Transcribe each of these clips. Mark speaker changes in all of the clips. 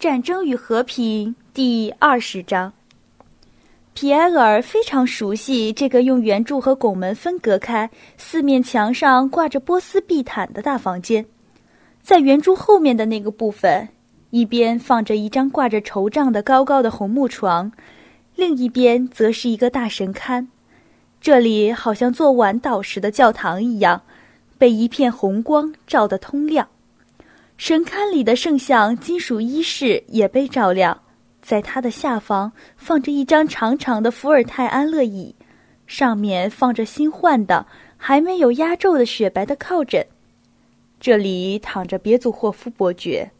Speaker 1: 战争与和平第二十章。皮埃尔非常熟悉这个用圆柱和拱门分隔开、四面墙上挂着波斯地毯的大房间。在圆柱后面的那个部分，一边放着一张挂着绸帐的高高的红木床，另一边则是一个大神龛。这里好像做晚祷时的教堂一样，被一片红光照得通亮。神龛里的圣像金属衣饰也被照亮，在它的下方放着一张长长的伏尔泰安乐椅，上面放着新换的、还没有压皱的雪白的靠枕。这里躺着别祖霍夫伯爵，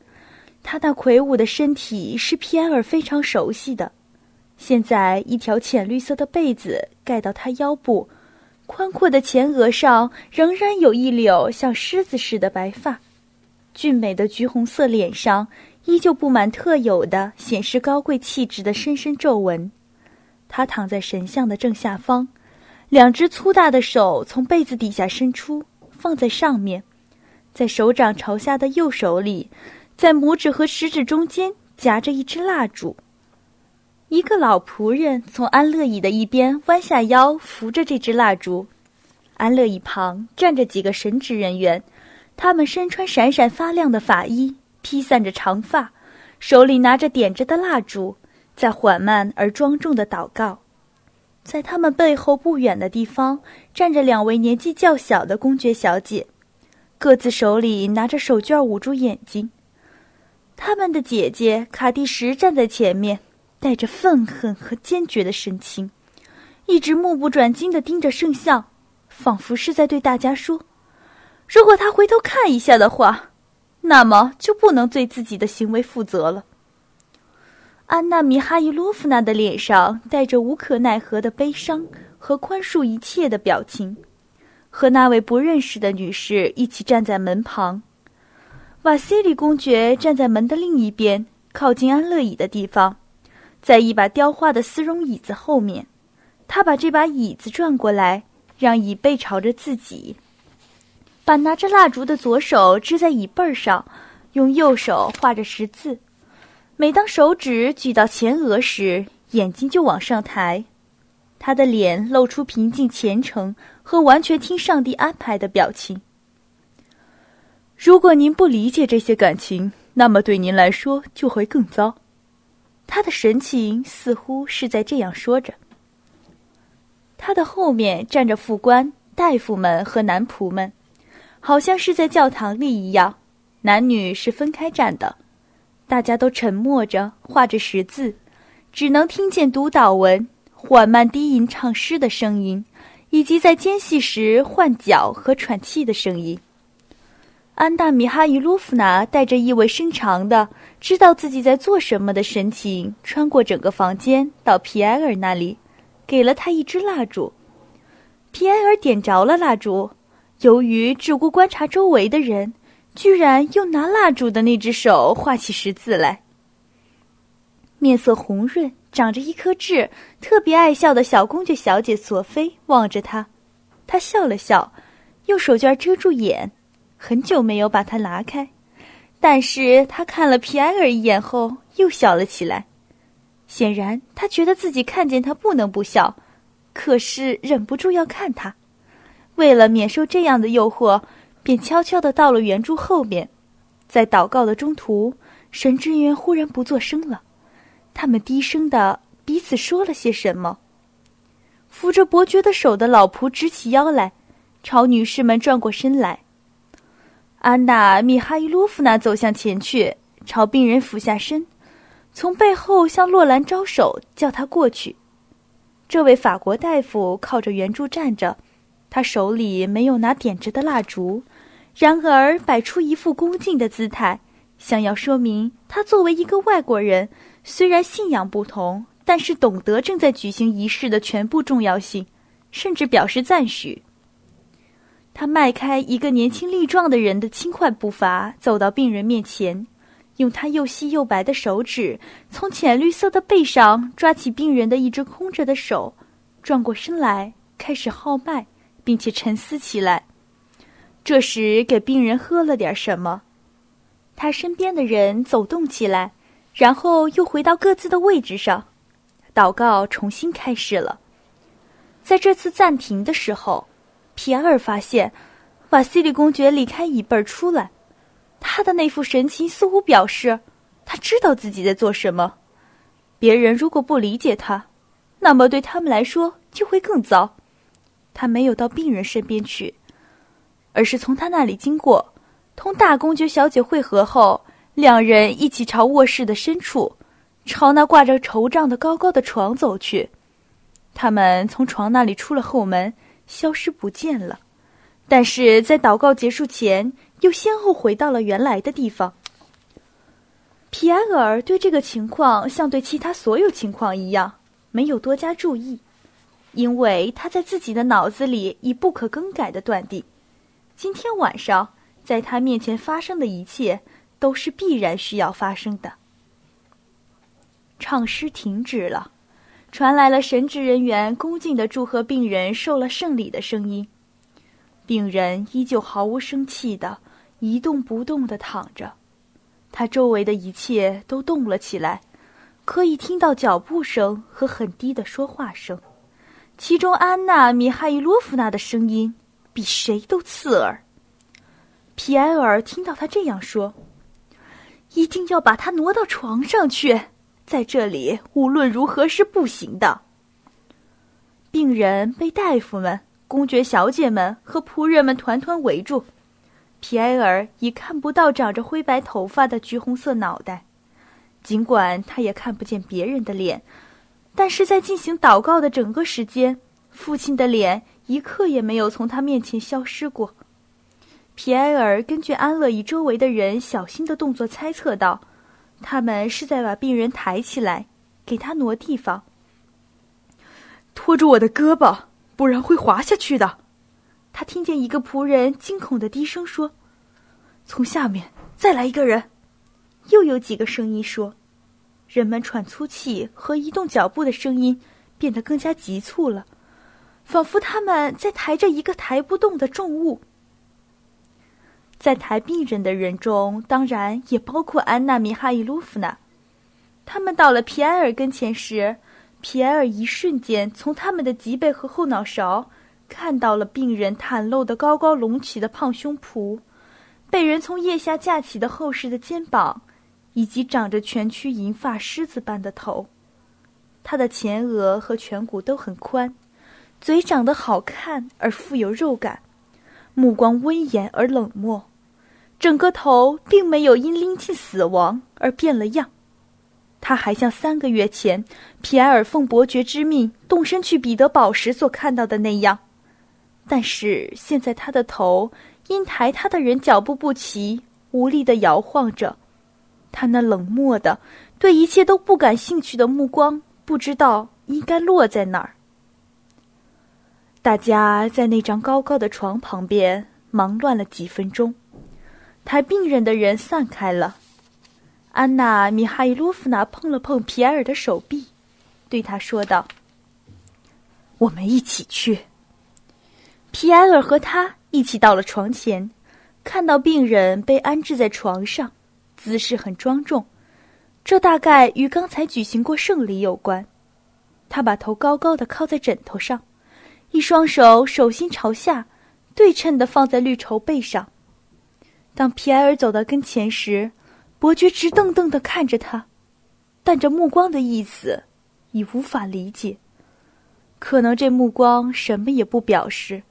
Speaker 1: 他那魁梧的身体是皮埃尔非常熟悉的。现在一条浅绿色的被子盖到他腰部，宽阔的前额上仍然有一绺像狮子似的白发。俊美的橘红色脸上依旧布满特有的显示高贵气质的深深皱纹。他躺在神像的正下方，两只粗大的手从被子底下伸出，放在上面，在手掌朝下的右手里，在拇指和食指中间夹着一支蜡烛。一个老仆人从安乐椅的一边弯下腰扶着这支蜡烛，安乐椅旁站着几个神职人员。他们身穿闪闪发亮的法衣，披散着长发，手里拿着点着的蜡烛，在缓慢而庄重的祷告。在他们背后不远的地方，站着两位年纪较小的公爵小姐，各自手里拿着手绢捂住眼睛。他们的姐姐卡蒂什站在前面，带着愤恨和坚决的神情，一直目不转睛地盯着圣像，仿佛是在对大家说。如果他回头看一下的话，那么就不能对自己的行为负责了。安娜·米哈伊洛夫娜的脸上带着无可奈何的悲伤和宽恕一切的表情，和那位不认识的女士一起站在门旁。瓦西里公爵站在门的另一边，靠近安乐椅的地方，在一把雕花的丝绒椅子后面。他把这把椅子转过来，让椅背朝着自己。把拿着蜡烛的左手支在椅背上，用右手画着十字。每当手指举到前额时，眼睛就往上抬。他的脸露出平静、虔诚和完全听上帝安排的表情。如果您不理解这些感情，那么对您来说就会更糟。他的神情似乎是在这样说着。他的后面站着副官、大夫们和男仆们。好像是在教堂里一样，男女是分开站的，大家都沉默着画着十字，只能听见读祷文、缓慢低吟唱诗的声音，以及在间隙时换脚和喘气的声音。安娜·米哈伊洛夫娜带着意味深长的知道自己在做什么的神情，穿过整个房间到皮埃尔那里，给了他一支蜡烛。皮埃尔点着了蜡烛。由于只顾观察周围的人，居然用拿蜡烛的那只手画起十字来。面色红润、长着一颗痣、特别爱笑的小公爵小姐索菲望着他，他笑了笑，用手绢遮住眼，很久没有把它拿开。但是他看了皮埃尔一眼后，又笑了起来。显然，他觉得自己看见他不能不笑，可是忍不住要看他。为了免受这样的诱惑，便悄悄地到了圆柱后面。在祷告的中途，神职人员忽然不作声了，他们低声地彼此说了些什么。扶着伯爵的手的老仆直起腰来，朝女士们转过身来。安娜·米哈伊洛夫娜走向前去，朝病人俯下身，从背后向洛兰招手，叫他过去。这位法国大夫靠着圆柱站着。他手里没有拿点着的蜡烛，然而摆出一副恭敬的姿态，想要说明他作为一个外国人，虽然信仰不同，但是懂得正在举行仪式的全部重要性，甚至表示赞许。他迈开一个年轻力壮的人的轻快步伐，走到病人面前，用他又细又白的手指从浅绿色的背上抓起病人的一只空着的手，转过身来开始号脉。并且沉思起来。这时，给病人喝了点什么。他身边的人走动起来，然后又回到各自的位置上，祷告重新开始了。在这次暂停的时候，皮埃尔发现瓦西里公爵离开椅背出来，他的那副神情似乎表示他知道自己在做什么。别人如果不理解他，那么对他们来说就会更糟。他没有到病人身边去，而是从他那里经过，同大公爵小姐会合后，两人一起朝卧室的深处，朝那挂着绸帐的高高的床走去。他们从床那里出了后门，消失不见了。但是在祷告结束前，又先后回到了原来的地方。皮埃尔对这个情况像对其他所有情况一样，没有多加注意，因为他在自己的脑子里已不可更改的断定：今天晚上在他面前发生的一切都是必然需要发生的。唱诗停止了，传来了神职人员恭敬的祝贺病人受了圣礼的声音。病人依旧毫无生气的一动不动的躺着。他周围的一切都动了起来，可以听到脚步声和很低的说话声，其中安娜·米哈伊洛夫娜的声音比谁都刺耳。皮埃尔听到他这样说：“一定要把他挪到床上去，在这里无论如何是不行的。”病人被大夫们、公爵小姐们和仆人们团团围住。皮埃尔已看不到长着灰白头发的橘红色脑袋，尽管他也看不见别人的脸，但是在进行祷告的整个时间，父亲的脸一刻也没有从他面前消失过。皮埃尔根据安乐椅周围的人小心的动作猜测到，他们是在把病人抬起来，给他挪地方。
Speaker 2: 拖住我的胳膊，不然会滑下去的。
Speaker 1: 他听见一个仆人惊恐的低声说：“
Speaker 2: 从下面再来一个人。”
Speaker 1: 又有几个声音说：“人们喘粗气和移动脚步的声音变得更加急促了，仿佛他们在抬着一个抬不动的重物。”在抬病人的人中，当然也包括安娜·米哈伊洛夫娜。他们到了皮埃尔跟前时，皮埃尔一瞬间从他们的脊背和后脑勺。看到了病人袒露的高高隆起的胖胸脯，被人从腋下架起的厚实的肩膀，以及长着蜷曲银发狮子般的头。他的前额和颧骨都很宽，嘴长得好看而富有肉感，目光威严而冷漠，整个头并没有因临近死亡而变了样。他还像三个月前皮埃尔奉伯爵之命动身去彼得堡时所看到的那样。但是现在，他的头因抬他的人脚步不齐，无力的摇晃着。他那冷漠的、对一切都不感兴趣的目光，不知道应该落在哪儿。大家在那张高高的床旁边忙乱了几分钟，抬病人的人散开了。安娜·米哈伊洛夫娜碰了碰皮埃尔的手臂，对他说道：“
Speaker 2: 我们一起去。”
Speaker 1: 皮埃尔和他一起到了床前，看到病人被安置在床上，姿势很庄重，这大概与刚才举行过圣礼有关。他把头高高的靠在枕头上，一双手手心朝下，对称的放在绿绸背上。当皮埃尔走到跟前时，伯爵直瞪瞪的看着他，但这目光的意思，已无法理解。可能这目光什么也不表示。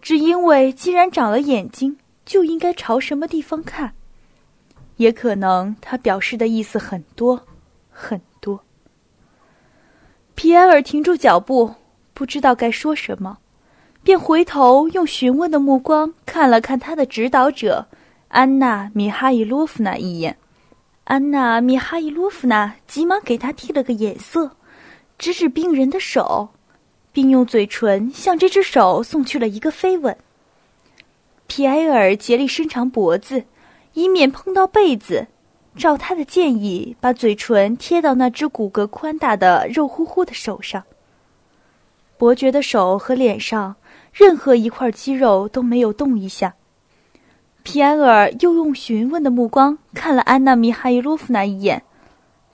Speaker 1: 只因为既然长了眼睛，就应该朝什么地方看。也可能他表示的意思很多，很多。皮埃尔停住脚步，不知道该说什么，便回头用询问的目光看了看他的指导者安娜·米哈伊洛夫娜一眼。安娜·米哈伊洛夫娜急忙给他递了个眼色，指指病人的手。并用嘴唇向这只手送去了一个飞吻。皮埃尔竭力伸长脖子，以免碰到被子，照他的建议，把嘴唇贴到那只骨骼宽大的肉乎乎的手上。伯爵的手和脸上任何一块肌肉都没有动一下。皮埃尔又用询问的目光看了安娜·米哈伊洛夫娜一眼，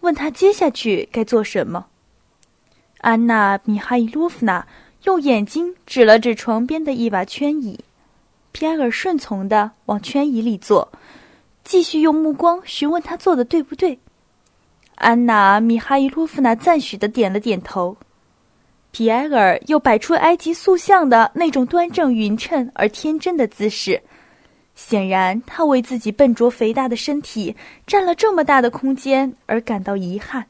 Speaker 1: 问他接下去该做什么。安娜·米哈伊洛夫娜用眼睛指了指床边的一把圈椅，皮埃尔顺从的往圈椅里坐，继续用目光询问他做的对不对。安娜·米哈伊洛夫娜赞许的点了点头。皮埃尔又摆出埃及塑像的那种端正匀称而天真的姿势，显然他为自己笨拙肥大的身体占了这么大的空间而感到遗憾，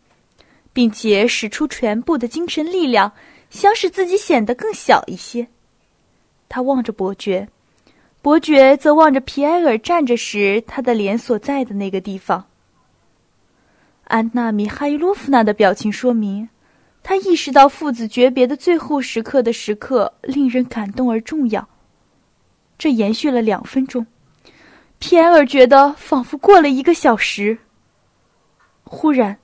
Speaker 1: 并且使出全部的精神力量，想使自己显得更小一些。他望着伯爵，伯爵则望着皮埃尔站着时他的脸所在的那个地方。安娜·米哈伊洛夫娜的表情说明。他意识到父子诀别的最后时刻的时刻令人感动而重要。这延续了两分钟，皮埃尔觉得仿佛过了一个小时。忽然，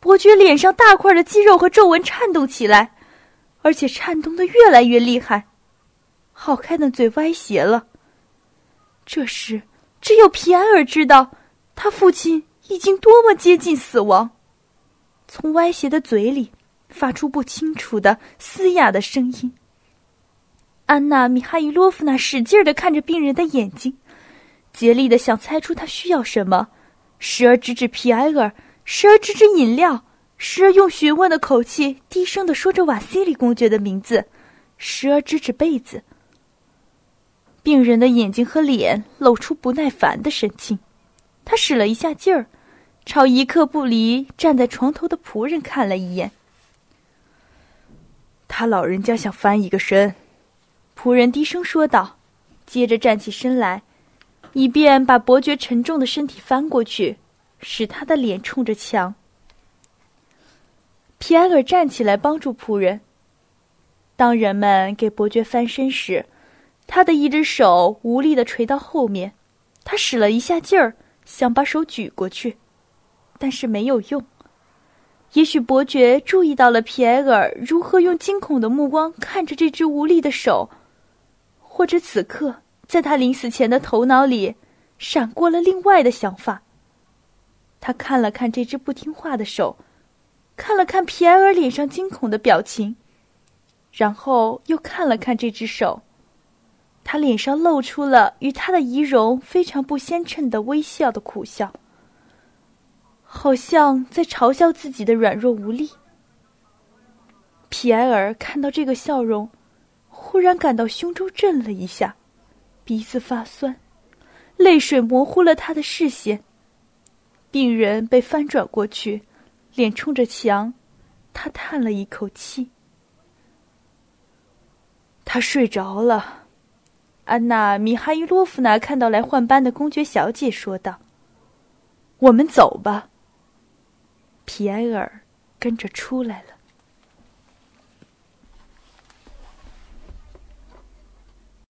Speaker 1: 伯爵脸上大块的肌肉和皱纹颤动起来，而且颤动的越来越厉害，好看的嘴歪斜了。这时，只有皮埃尔知道，他父亲已经多么接近死亡。从歪斜的嘴里。发出不清楚的嘶哑的声音。安娜·米哈伊洛夫娜使劲的看着病人的眼睛，竭力的想猜出他需要什么，时而指指皮埃尔，时而指指饮料，时而用询问的口气低声的说着瓦西里公爵的名字，时而指指被子。病人的眼睛和脸露出不耐烦的神情，他使了一下劲儿，朝一刻不离站在床头的仆人看了一眼。
Speaker 2: 他老人家想翻一个身，
Speaker 1: 仆人低声说道，接着站起身来，以便把伯爵沉重的身体翻过去，使他的脸冲着墙。皮埃尔站起来帮助仆人。当人们给伯爵翻身时，他的一只手无力的垂到后面，他使了一下劲儿，想把手举过去，但是没有用。也许伯爵注意到了皮埃尔如何用惊恐的目光看着这只无力的手，或者此刻在他临死前的头脑里闪过了另外的想法。他看了看这只不听话的手，看了看皮埃尔脸上惊恐的表情，然后又看了看这只手，他脸上露出了与他的仪容非常不相称的微笑的苦笑。好像在嘲笑自己的软弱无力。皮埃尔看到这个笑容，忽然感到胸中震了一下，鼻子发酸，泪水模糊了他的视线。病人被翻转过去，脸冲着墙，他叹了一口气。
Speaker 2: 他睡着了。
Speaker 1: 安娜·米哈伊洛夫娜看到来换班的公爵小姐，说道：“我们走吧。”皮埃尔跟着出来了。